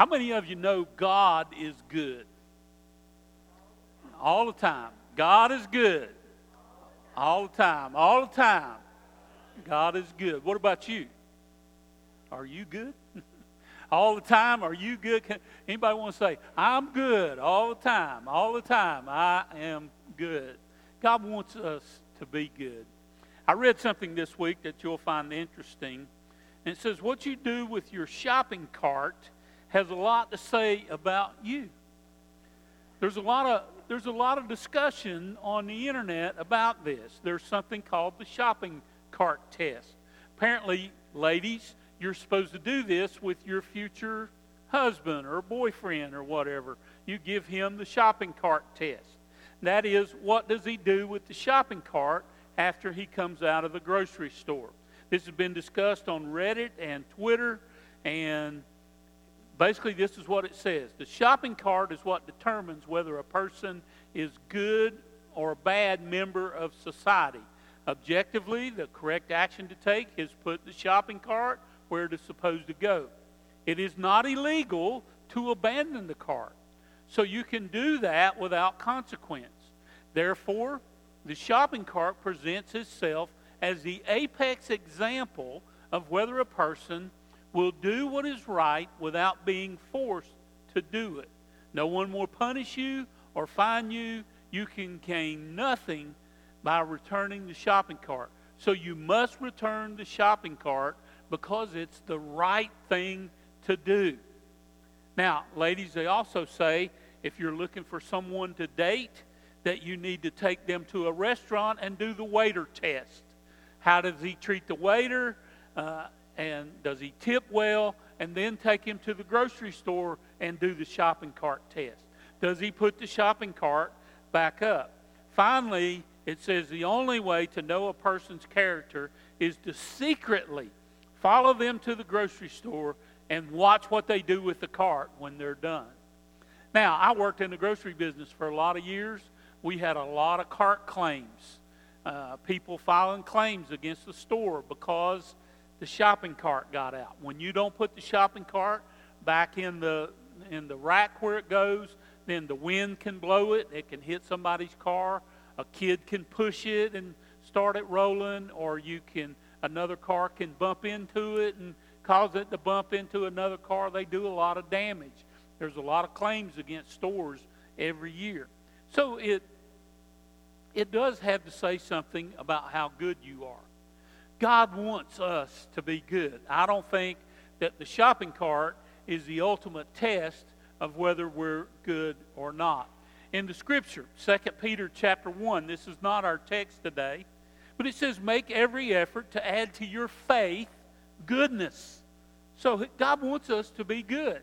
How many of you know God is good? All the time. God is good. All the time. All the time. God is good. What about you? Are you good? all the time? Are you good? Anybody want to say, I'm good all the time, all the time? I am good. God wants us to be good. I read something this week that you'll find interesting. And it says, What you do with your shopping cart has a lot to say about you. There's a lot of there's a lot of discussion on the internet about this. There's something called the shopping cart test. Apparently, ladies, you're supposed to do this with your future husband or boyfriend or whatever. You give him the shopping cart test. That is, what does he do with the shopping cart after he comes out of the grocery store? This has been discussed on Reddit and Twitter, and basically, this is what it says The shopping cart is what determines whether a person is good or a bad member of society. Objectively, the correct action to take is put the shopping cart where it is supposed to go. It is not illegal to abandon the cart. So you can do that without consequence. Therefore, the shopping cart presents itself as the apex example of whether a person will do what is right without being forced to do it. No one will punish you or fine you. You can gain nothing by returning the shopping cart. So you must return the shopping cart because it's the right thing to do. Now, ladies, they also say if you're looking for someone to date, that you need to take them to a restaurant and do the waiter test. How does he treat the waiter? Uh, and does he tip well? And then take him to the grocery store and do the shopping cart test. Does he put the shopping cart back up? Finally, it says the only way to know a person's character is to secretly follow them to the grocery store and watch what they do with the cart when they're done. Now, I worked in the grocery business for a lot of years. We had a lot of cart claims. Uh, people filing claims against the store because the shopping cart got out. When you don't put the shopping cart back in the in the rack where it goes, then the wind can blow it. It can hit somebody's car. A kid can push it and start it rolling, or you can another car can bump into it and cause it to bump into another car. They do a lot of damage. There's a lot of claims against stores every year. So it it does have to say something about how good you are. God wants us to be good. I don't think that the shopping cart is the ultimate test of whether we're good or not. In the scripture, 2 Peter chapter 1, this is not our text today, but it says, make every effort to add to your faith goodness. So God wants us to be good.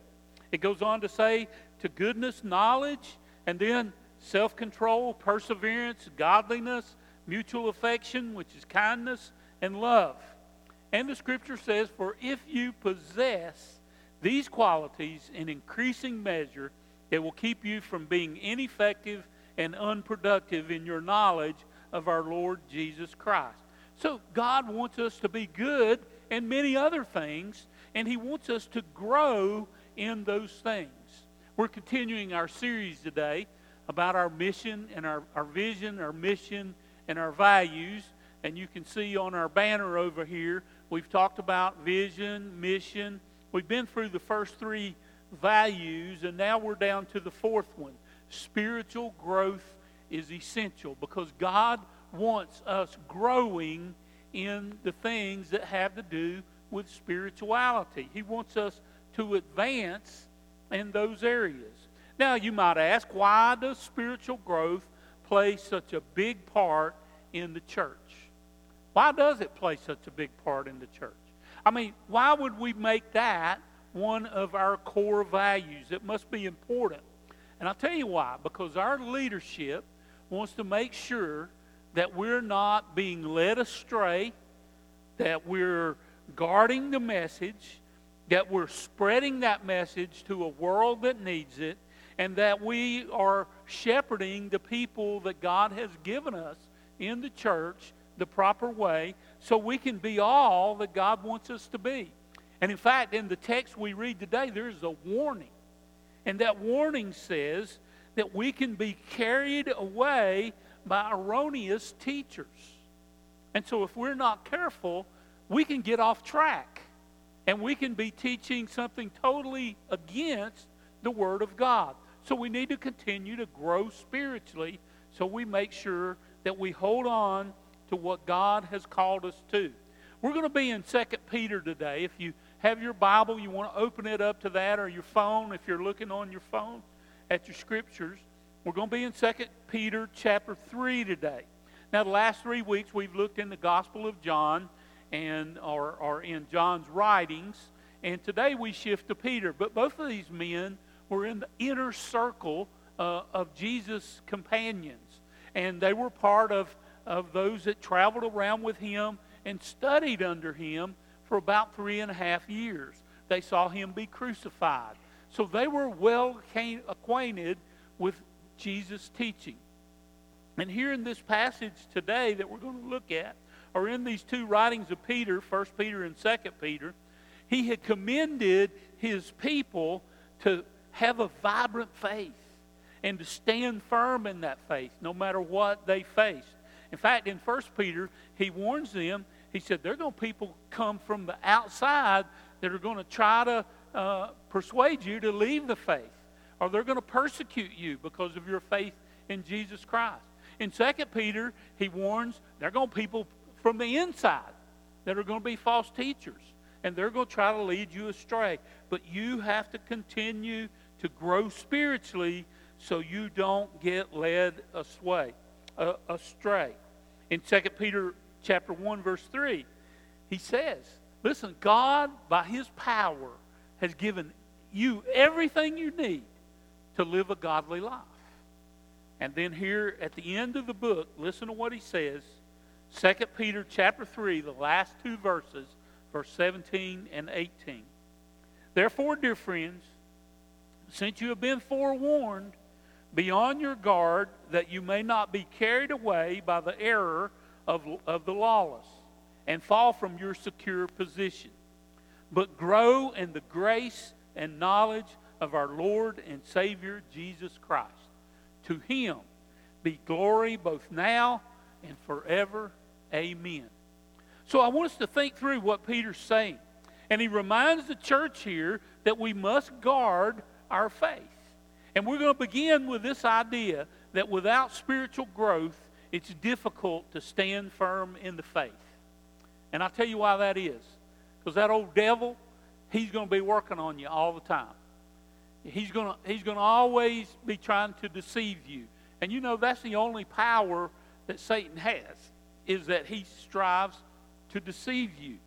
It goes on to say, to goodness, knowledge, and then self control, perseverance, godliness, mutual affection, which is kindness, and love. And the scripture says, For if you possess these qualities in increasing measure, it will keep you from being ineffective and unproductive in your knowledge of our Lord Jesus Christ. So God wants us to be good and many other things, and He wants us to grow in those things. We're continuing our series today about our mission and our, our vision, our mission, and our values. And you can see on our banner over here, we've talked about vision, mission. We've been through the first three values, and now we're down to the fourth one. Spiritual growth is essential because God wants us growing in the things that have to do with spirituality. He wants us to advance in those areas. Now, you might ask, why does spiritual growth play such a big part in the church? Why does it play such a big part in the church? I mean, why would we make that one of our core values? It must be important. And I'll tell you why. Because our leadership wants to make sure that we're not being led astray, that we're guarding the message, that we're spreading that message to a world that needs it, and that we are shepherding the people that God has given us in the church the proper way so we can be all that God wants us to be. And in fact, in the text we read today, there's a warning. And that warning says that we can be carried away by erroneous teachers. And so, if we're not careful, we can get off track and we can be teaching something totally against the Word of God. So, we need to continue to grow spiritually so we make sure that we hold on to what God has called us to. We're going to be in 2 Peter today. If you have your Bible, you want to open it up to that, or your phone, if you're looking on your phone at your scriptures. We're going to be in 2 Peter chapter 3 today. Now, the last three weeks we've looked in the Gospel of John and or, or in John's writings, and today we shift to Peter. But both of these men were in the inner circle uh, of Jesus' companions, and they were part of, of those that traveled around with him and studied under him for about three and a half years. They saw him be crucified. So they were well acquainted with Jesus' teaching. And here in this passage today that we're going to look at, or in these two writings of Peter, 1 Peter and 2 Peter, he had commended his people to have a vibrant faith and to stand firm in that faith no matter what they faced. In fact, in 1 Peter, he warns them he said, there are going to people come from the outside that are going to try to uh, persuade you to leave the faith, or they're going to persecute you because of your faith in Jesus Christ. In 2 Peter, he warns there are going to people from the inside that are going to be false teachers, and they're going to try to lead you astray. But you have to continue to grow spiritually so you don't get led astray. Uh, astray. In 2 Peter chapter 1, verse 3, he says, Listen, God, by his power, has given you everything you need to live a godly life. And then here at the end of the book, listen to what he says. 2 Peter chapter 3, the last two verses, verse 17 and 18. Therefore, dear friends, since you have been forewarned, be on your guard that you may not be carried away by the error of, of the lawless and fall from your secure position, but grow in the grace and knowledge of our Lord and Savior Jesus Christ. To him be glory both now and forever. Amen. So I want us to think through what Peter's saying. And he reminds the church here that we must guard our faith. And we're going to begin with this idea that without spiritual growth, it's difficult to stand firm in the faith. And I'll tell you why that is. Because that old devil, he's going to be working on you all the time. He's going to, he's going to always be trying to deceive you. And you know, that's the only power that Satan has, is that he strives to deceive you.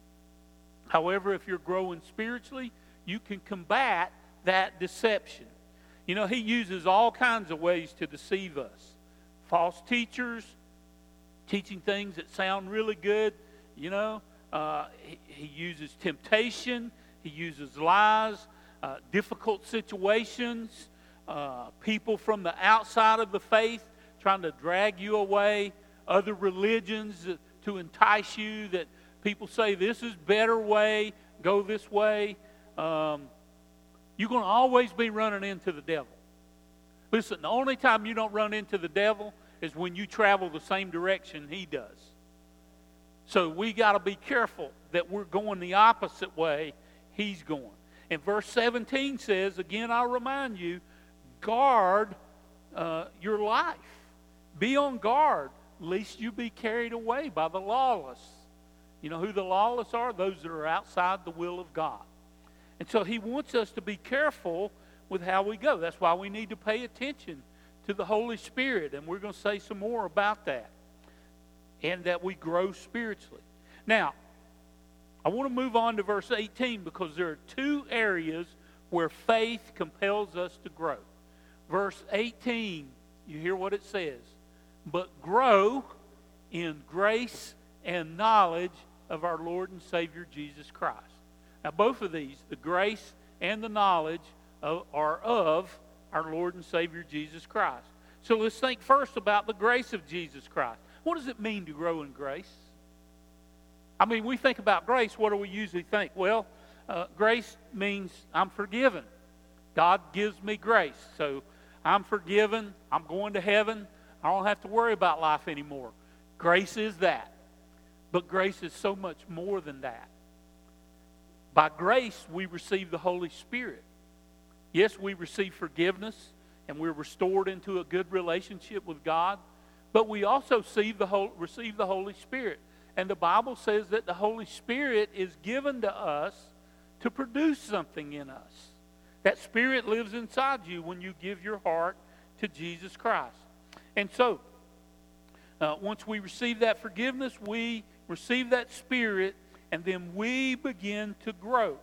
However, if you're growing spiritually, you can combat that deception. You know, he uses all kinds of ways to deceive us false teachers, teaching things that sound really good. You know, uh, he, he, uses temptation, he uses lies, uh, difficult situations, uh, people from the outside of the faith trying to drag you away, other religions to entice you that people say this is better way, go this way. Um, you're going to always be running into the devil. Listen, the only time you don't run into the devil is when you travel the same direction he does. So we got to be careful that we're going the opposite way he's going. And verse 17 says, again, I'll remind you, guard uh, your life. Be on guard, lest you be carried away by the lawless. You know who the lawless are? Those that are outside the will of God. And so he wants us to be careful with how we go. That's why we need to pay attention to the Holy Spirit. And we're going to say some more about that. And that we grow spiritually. Now, I want to move on to verse 18 because there are two areas where faith compels us to grow. Verse 18, you hear what it says. But grow in grace and knowledge of our Lord and Savior Jesus Christ. Now, both of these, the grace and the knowledge, of, are of our Lord and Savior Jesus Christ. So let's think first about the grace of Jesus Christ. What does it mean to grow in grace? I mean, we think about grace, what do we usually think? Well, uh, grace means I'm forgiven. God gives me grace. So I'm forgiven. I'm going to heaven. I don't have to worry about life anymore. Grace is that. But grace is so much more than that. By grace, we receive the Holy Spirit. Yes, we receive forgiveness and we're restored into a good relationship with God, but we also receive the, Holy, receive the Holy Spirit. And the Bible says that the Holy Spirit is given to us to produce something in us. That Spirit lives inside you when you give your heart to Jesus Christ. And so, uh, once we receive that forgiveness, we receive that Spirit, and then we begin to grow.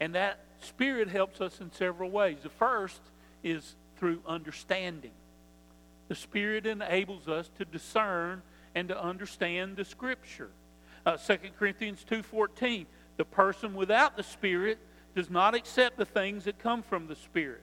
And that Spirit helps us in several ways. The first is through understanding. The Spirit enables us to discern and to understand the Scripture. Uh, 2 Corinthians 2.14, the person without the Spirit does not accept the things that come from the Spirit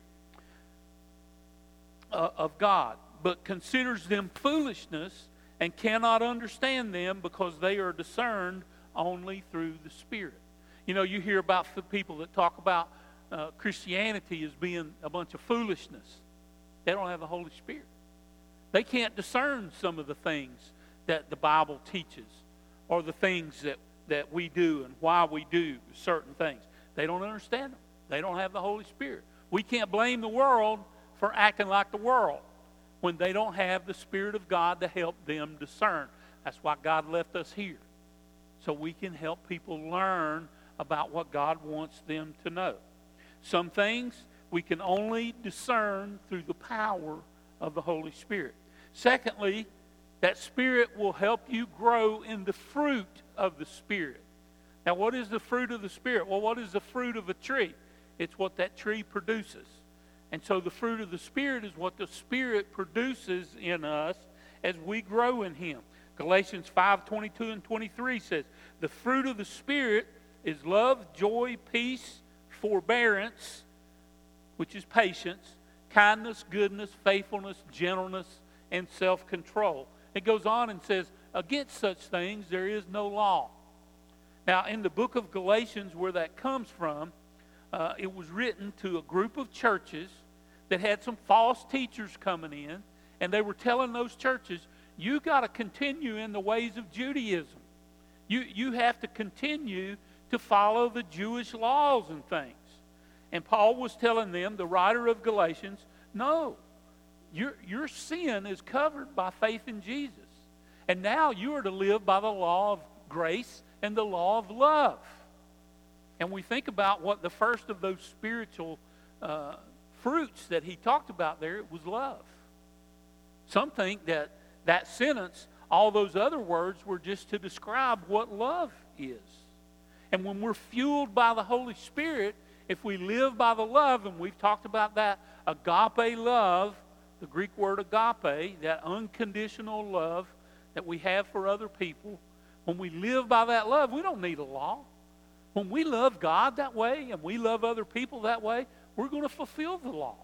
uh, of God, but considers them foolishness and cannot understand them because they are discerned only through the Spirit. You know, you hear about the people that talk about uh, Christianity as being a bunch of foolishness. They don't have the Holy Spirit. They can't discern some of the things that the Bible teaches or the things that, that we do and why we do certain things. They don't understand them. They don't have the Holy Spirit. We can't blame the world for acting like the world when they don't have the Spirit of God to help them discern. That's why God left us here. So we can help people learn about what God wants them to know. Some things we can only discern through the power of the Holy Spirit. Secondly, that Spirit will help you grow in the fruit of the Spirit. Now, what is the fruit of the Spirit? Well, what is the fruit of a tree? It's what that tree produces. And so the fruit of the Spirit is what the Spirit produces in us as we grow in Him. Galatians 5 22 and 23 says, The fruit of the Spirit is love, joy, peace, forbearance, which is patience, kindness, goodness, faithfulness, gentleness, and self control. It goes on and says, Against such things there is no law. Now, in the book of Galatians, where that comes from, uh, it was written to a group of churches that had some false teachers coming in, and they were telling those churches, you got to continue in the ways of Judaism. You, you have to continue to follow the Jewish laws and things. And Paul was telling them, the writer of Galatians, no, your, your sin is covered by faith in Jesus. And now you are to live by the law of grace and the law of love. And we think about what the first of those spiritual uh, fruits that he talked about there was love. Some think that that sentence, all those other words were just to describe what love is. And when we're fueled by the Holy Spirit, if we live by the love, and we've talked about that agape love, the Greek word agape, that unconditional love that we have for other people, when we live by that love, we don't need a law. When we love God that way and we love other people that way, we're going to fulfill the law.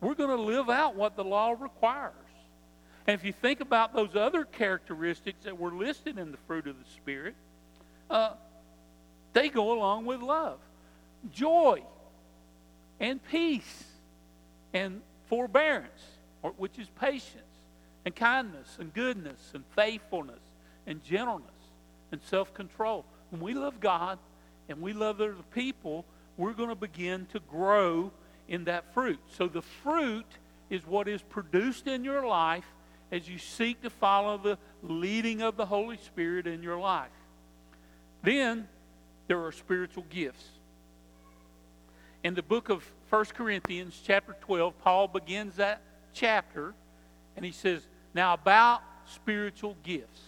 We're going to live out what the law requires. And if you think about those other characteristics that were listed in the fruit of the Spirit, uh, they go along with love, joy, and peace, and forbearance, which is patience, and kindness, and goodness, and faithfulness, and gentleness, and self control. When we love God and we love other people, we're going to begin to grow in that fruit. So the fruit is what is produced in your life as you seek to follow the leading of the Holy Spirit in your life. Then there are spiritual gifts. In the book of 1 Corinthians, chapter 12, Paul begins that chapter and he says, Now about spiritual gifts.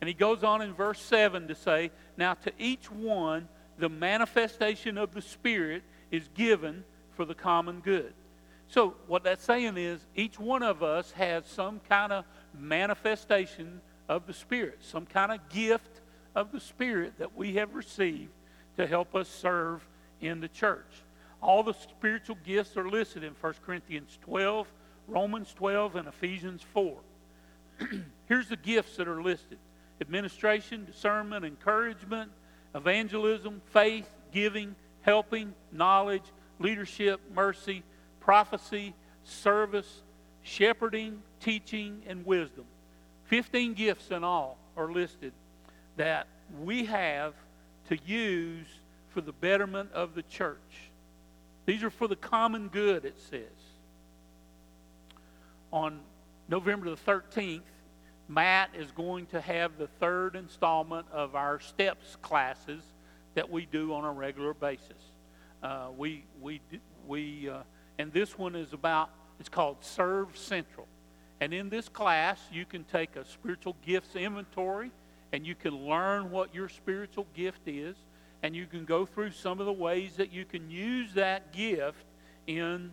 And he goes on in verse 7 to say, Now to each one the manifestation of the Spirit is given for the common good. So, what that's saying is each one of us has some kind of manifestation of the Spirit, some kind of gift of the Spirit that we have received to help us serve in the church. All the spiritual gifts are listed in 1 Corinthians 12, Romans 12, and Ephesians 4. Here's the gifts that are listed administration, discernment, encouragement, evangelism, faith, giving, helping, knowledge, leadership, mercy, prophecy, service, shepherding, teaching, and wisdom. 15 gifts in all are listed that we have to use for the betterment of the church. These are for the common good, it says. On November the 13th, Matt is going to have the third installment of our STEPS classes that we do on a regular basis. Uh, we, we, we, uh, and this one is about, it's called Serve Central. And in this class, you can take a spiritual gifts inventory and you can learn what your spiritual gift is. And you can go through some of the ways that you can use that gift in,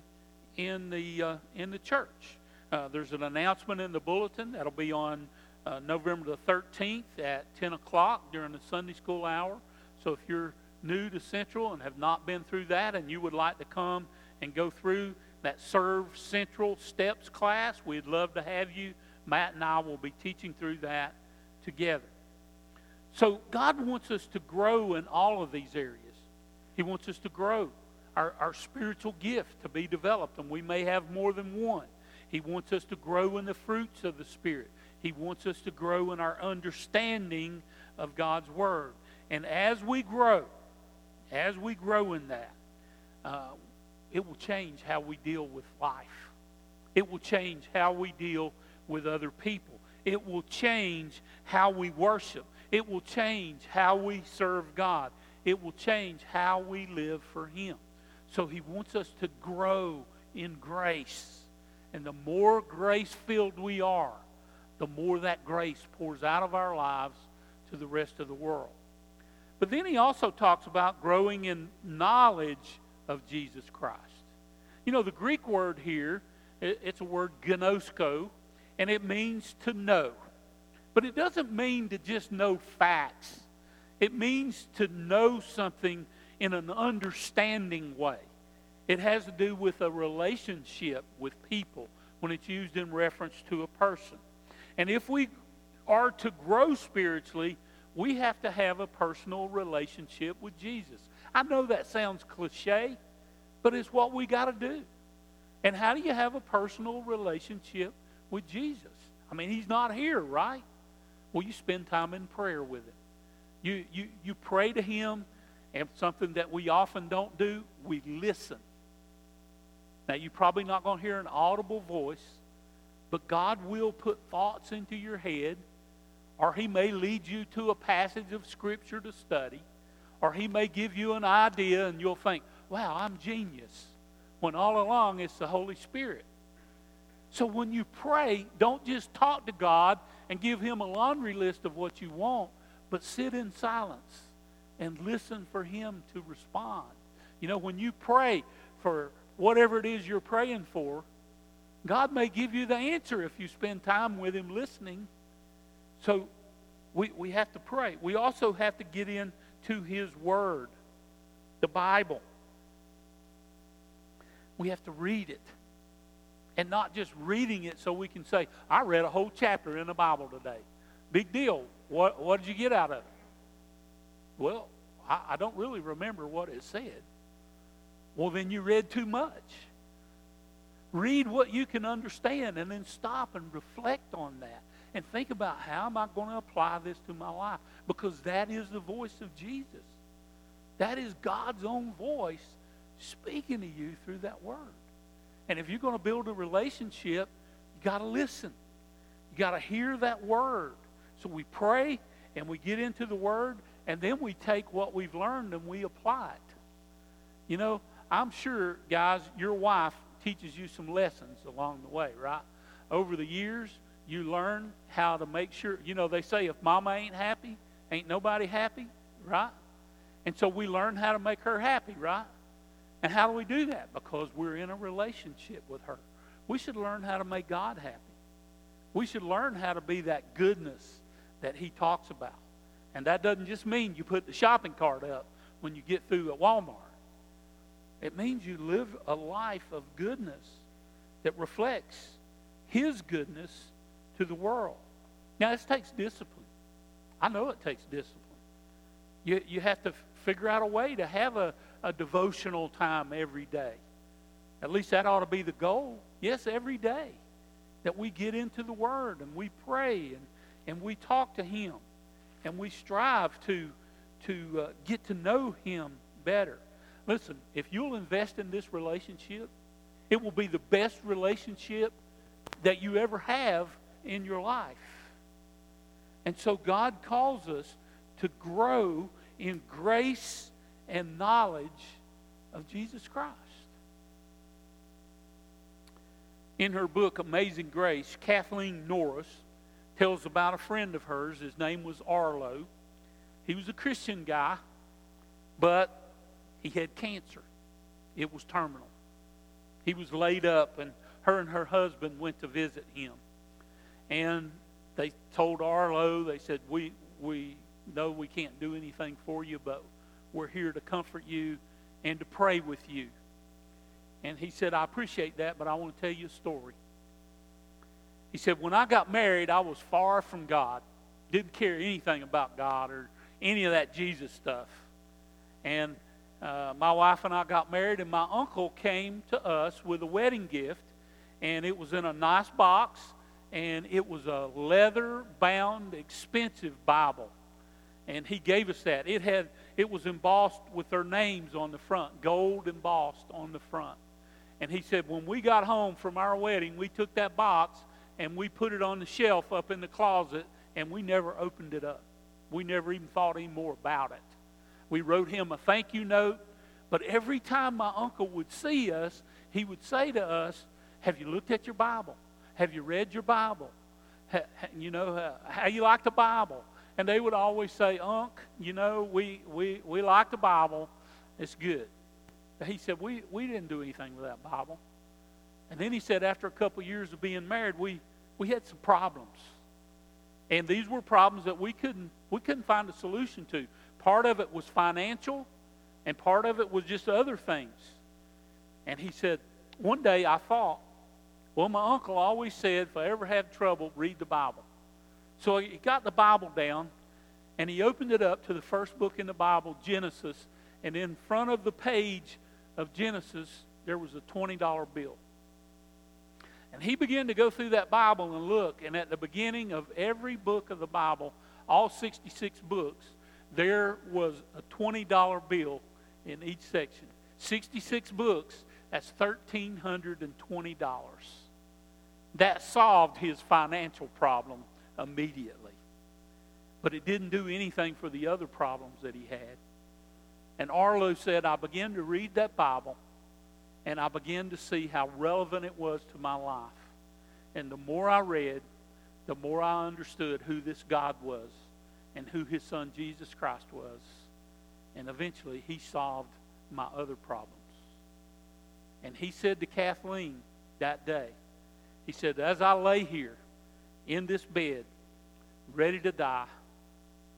in, the, uh, in the church. Uh, there's an announcement in the bulletin that'll be on uh, November the 13th at 10 o'clock during the Sunday school hour. So if you're new to Central and have not been through that and you would like to come and go through that Serve Central Steps class, we'd love to have you. Matt and I will be teaching through that together. So God wants us to grow in all of these areas. He wants us to grow our, our spiritual gift to be developed, and we may have more than one. He wants us to grow in the fruits of the Spirit. He wants us to grow in our understanding of God's Word. And as we grow, as we grow in that, uh, it will change how we deal with life. It will change how we deal with other people. It will change how we worship. It will change how we serve God. It will change how we live for Him. So He wants us to grow in grace. And the more grace filled we are, the more that grace pours out of our lives to the rest of the world. But then he also talks about growing in knowledge of Jesus Christ. You know, the Greek word here, it's a word gnosko, and it means to know. But it doesn't mean to just know facts. It means to know something in an understanding way. It has to do with a relationship with people when it's used in reference to a person. And if we are to grow spiritually, we have to have a personal relationship with Jesus. I know that sounds cliche, but it's what we got to do. And how do you have a personal relationship with Jesus? I mean, he's not here, right? Well, you spend time in prayer with him. You, you, you pray to him, and something that we often don't do, we listen. Now, you're probably not going to hear an audible voice, but God will put thoughts into your head, or He may lead you to a passage of Scripture to study, or He may give you an idea and you'll think, wow, I'm genius. When all along it's the Holy Spirit. So when you pray, don't just talk to God and give Him a laundry list of what you want, but sit in silence and listen for Him to respond. You know, when you pray for whatever it is you're praying for, God may give you the answer if you spend time with Him listening. So we, we have to pray. We also have to get into His Word, the Bible. We have to read it. And not just reading it so we can say, I read a whole chapter in the Bible today. Big deal. What, what did you get out of it? Well, I, I don't really remember what it said. Well, then you read too much. Read what you can understand and then stop and reflect on that and think about how am I going to apply this to my life? Because that is the voice of Jesus. That is God's own voice speaking to you through that word. And if you're going to build a relationship, you got to listen. You got to hear that word. So we pray and we get into the word and then we take what we've learned and we apply it. You know, I'm sure, guys, your wife teaches you some lessons along the way, right? Over the years, you learn how to make sure, you know, they say if mama ain't happy, ain't nobody happy, right? And so we learn how to make her happy, right? And how do we do that? Because we're in a relationship with her. We should learn how to make God happy. We should learn how to be that goodness that he talks about. And that doesn't just mean you put the shopping cart up when you get through at Walmart. It means you live a life of goodness that reflects His goodness to the world. Now, this takes discipline. I know it takes discipline. You, you have to figure out a way to have a, a devotional time every day. At least that ought to be the goal. Yes, every day that we get into the Word and we pray and, and we talk to Him and we strive to, to uh, get to know Him better. Listen, if you'll invest in this relationship, it will be the best relationship that you ever have in your life. And so God calls us to grow in grace and knowledge of Jesus Christ. In her book, Amazing Grace, Kathleen Norris tells about a friend of hers. His name was Arlo. He was a Christian guy, but he had cancer. It was terminal. He was laid up, and her and her husband went to visit him. And they told Arlo, they said, We, we know we can't do anything for you, but we're here to comfort you and to pray with you. And he said, I appreciate that, but I want to tell you a story. He said, When I got married, I was far from God. Didn't care anything about God or any of that Jesus stuff. And uh, my wife and I got married, and my uncle came to us with a wedding gift, and it was in a nice box, and it was a leather bound, expensive Bible. And he gave us that. It had it was embossed with their names on the front, gold embossed on the front. And he said, when we got home from our wedding, we took that box and we put it on the shelf up in the closet, and we never opened it up. We never even thought any more about it. We wrote him a thank you note, but every time my uncle would see us, he would say to us, Have you looked at your Bible? Have you read your Bible? You know, how you like the Bible? And they would always say, Unc, you know, we, we, we like the Bible. It's good. He said, we, we didn't do anything with that Bible. And then he said, after a couple years of being married, we, we had some problems. And these were problems that we couldn't, we couldn't find a solution to. Part of it was financial, and part of it was just other things. And he said, one day I thought, well, my uncle always said, if I ever have trouble, read the Bible. So he got the Bible down and he opened it up to the first book in the Bible, Genesis. And in front of the page of Genesis, there was a $20 bill. And he began to go through that Bible and look. And at the beginning of every book of the Bible, all 66 books, there was a $20 bill in each section. 66 books, that's $1,320. That solved his financial problem immediately. But it didn't do anything for the other problems that he had. And Arlo said, I began to read that Bible and I began to see how relevant it was to my life. And the more I read, the more I understood who this God was and who his son Jesus Christ was. And eventually he solved my other problems. And he said to Kathleen that day, he said, As I lay here in this bed, ready to die,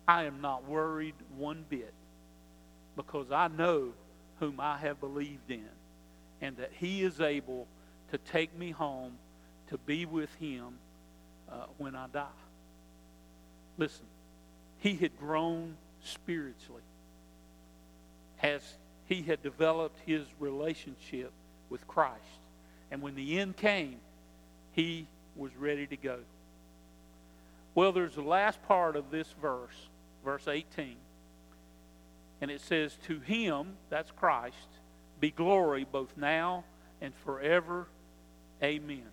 I am not worried one bit because I know whom I have believed in and that He is able to take me home to be with Him uh, when I die. Listen, he had grown spiritually as he had developed his relationship with Christ. And when the end came, he was ready to go. Well, there's the last part of this verse, verse 18. And it says, To him, that's Christ, be glory both now and forever. Amen.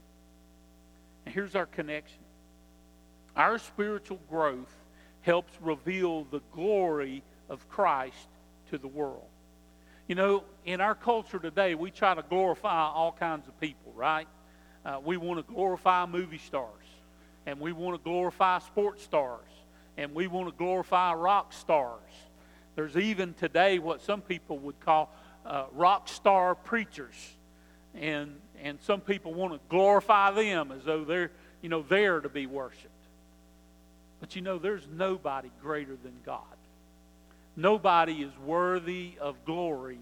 And here's our connection our spiritual growth helps reveal the glory of Christ to the world. You know, in our culture today, we try to glorify all kinds of people, right? Uh, we want to glorify movie stars, and we want to glorify sports stars, and we want to glorify rock stars. There's even today what some people would call uh, rock star preachers, and and some people want to glorify them as though they're you know there to be worshipped. But you know, there's nobody greater than God. Nobody is worthy of glory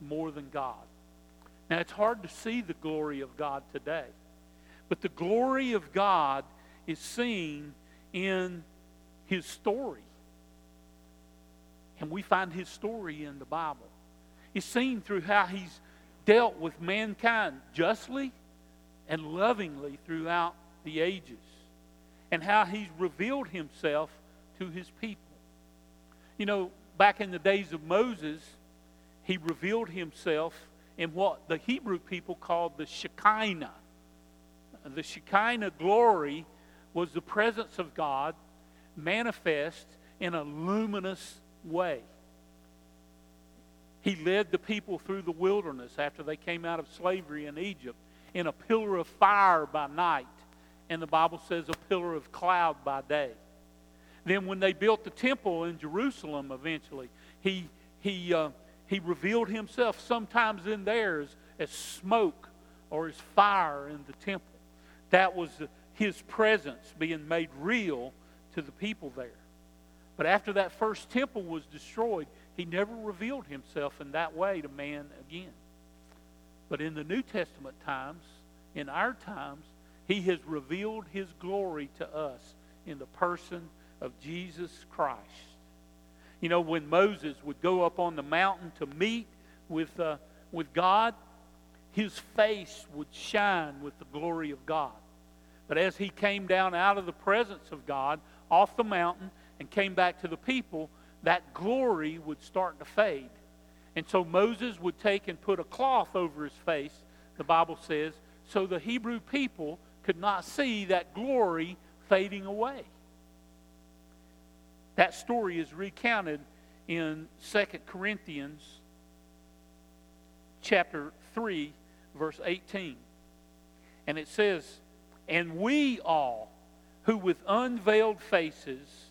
more than God. Now, it's hard to see the glory of God today. But the glory of God is seen in his story. And we find his story in the Bible. is seen through how he's dealt with mankind justly and lovingly throughout the ages, and how he's revealed himself to his people. You know, back in the days of Moses, he revealed himself in what the Hebrew people called the Shekinah. The Shekinah glory was the presence of God manifest in a luminous way. He led the people through the wilderness after they came out of slavery in Egypt in a pillar of fire by night, and the Bible says a pillar of cloud by day. Then, when they built the temple in Jerusalem eventually, he, he, uh, he revealed himself sometimes in there as, as smoke or as fire in the temple. That was his presence being made real to the people there. But after that first temple was destroyed, he never revealed himself in that way to man again. But in the New Testament times, in our times, he has revealed his glory to us in the person of Jesus Christ. You know, when Moses would go up on the mountain to meet with, uh, with God, his face would shine with the glory of God. But as he came down out of the presence of God, off the mountain, and came back to the people, that glory would start to fade. And so Moses would take and put a cloth over his face, the Bible says, so the Hebrew people could not see that glory fading away. That story is recounted in 2 Corinthians chapter 3 verse 18. And it says, "And we all who with unveiled faces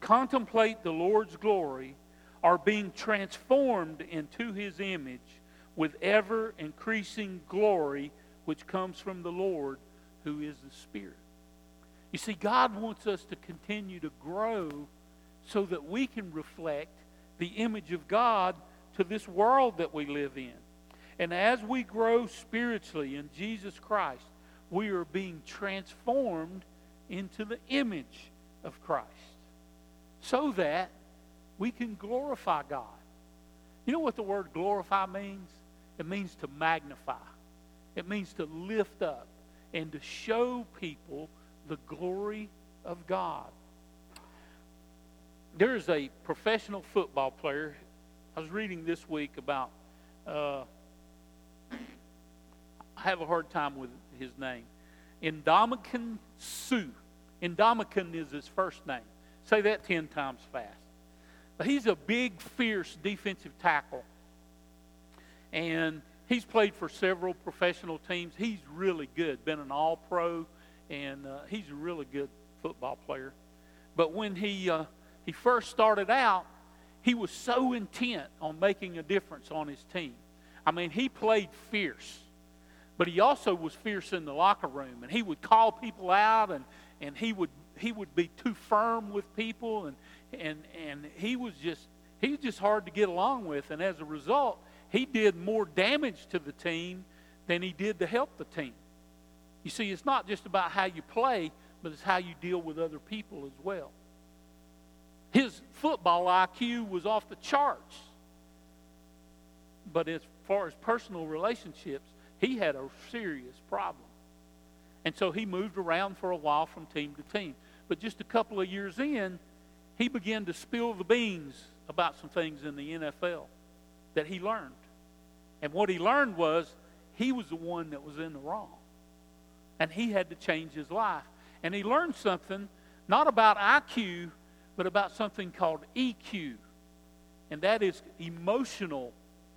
contemplate the Lord's glory are being transformed into his image with ever increasing glory which comes from the Lord who is the Spirit." You see, God wants us to continue to grow so that we can reflect the image of God to this world that we live in. And as we grow spiritually in Jesus Christ, we are being transformed into the image of Christ so that we can glorify God. You know what the word glorify means? It means to magnify, it means to lift up and to show people the glory of God there's a professional football player. I was reading this week about. Uh, have a hard time with his name. Ndamukong Suh. Ndamukong is his first name. Say that ten times fast. But he's a big, fierce defensive tackle. And he's played for several professional teams. He's really good. Been an all pro, and uh, he's a really good football player. But when he uh, he first started out, he was so intent on making a difference on his team. I mean, he played fierce, but he also was fierce in the locker room, and he would call people out, and, and he would he would be too firm with people, and and and he was just he was just hard to get along with, and as a result, he did more damage to the team than he did to help the team. You see, it's not just about how you play, but it's how you deal with other people as well. His football IQ was off the charts. But as far as personal relationships, he had a serious problem. And so he moved around for a while from team to team. But just a couple of years in, he began to spill the beans about some things in the NFL that he learned. And what he learned was he was the one that was in the wrong. And he had to change his life. And he learned something not about IQ, but about something called EQ, and that is emotional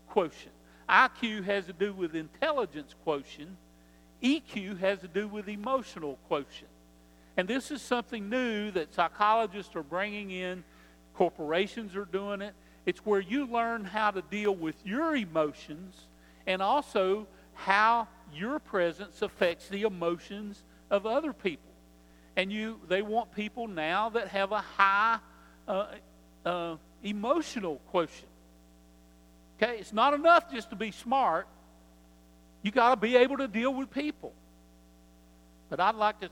quotient. IQ has to do with intelligence quotient, EQ has to do with emotional quotient. And this is something new that psychologists are bringing in, corporations are doing it. It's where you learn how to deal with your emotions and also how your presence affects the emotions of other people and you they want people now that have a high uh, uh, emotional quotient. Okay, it's not enough just to be smart. You got to be able to deal with people. But I'd like to,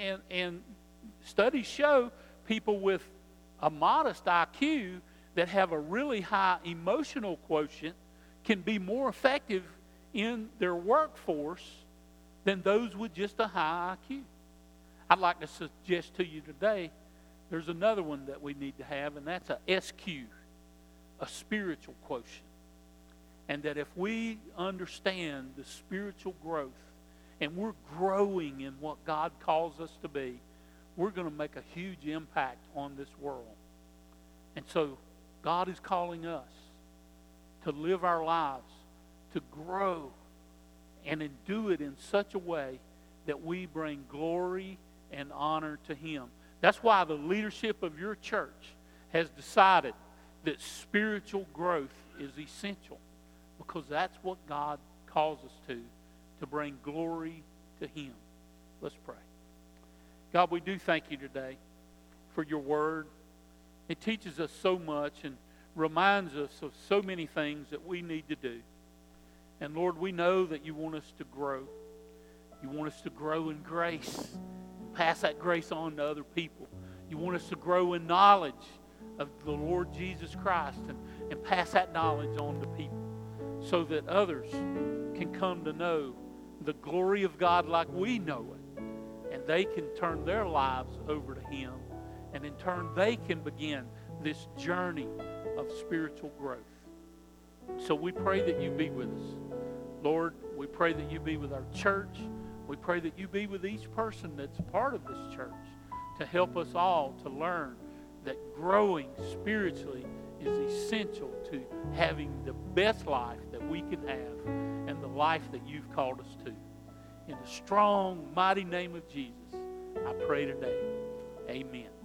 and, and studies show people with a modest IQ that have a really high emotional quotient can be more effective in their workforce than those with just a high IQ. I'd like to suggest to you today there's another one that we need to have, and that's a SQ, a spiritual quotient. And that if we understand the spiritual growth and we're growing in what God calls us to be, we're going to make a huge impact on this world. And so God is calling us to live our lives, to grow, and do it in such a way that we bring glory and honor to Him. That's why the leadership of your church has decided that spiritual growth is essential because that's what God calls us to, to bring glory to Him. Let's pray. God, we do thank you today for your word. It teaches us so much and reminds us of so many things that we need to do. And Lord, we know that you want us to grow. You want us to grow in grace, pass that grace on to other people. You want us to grow in knowledge of the Lord Jesus Christ and, and pass that knowledge on to people so that others can come to know the glory of God like we know it. And they can turn their lives over to Him. And in turn, they can begin this journey of spiritual growth. So we pray that you be with us. Lord, we pray that you be with our church. We pray that you be with each person that's part of this church to help us all to learn that growing spiritually is essential to having the best life that we can have and the life that you've called us to. In the strong, mighty name of Jesus, I pray today. Amen.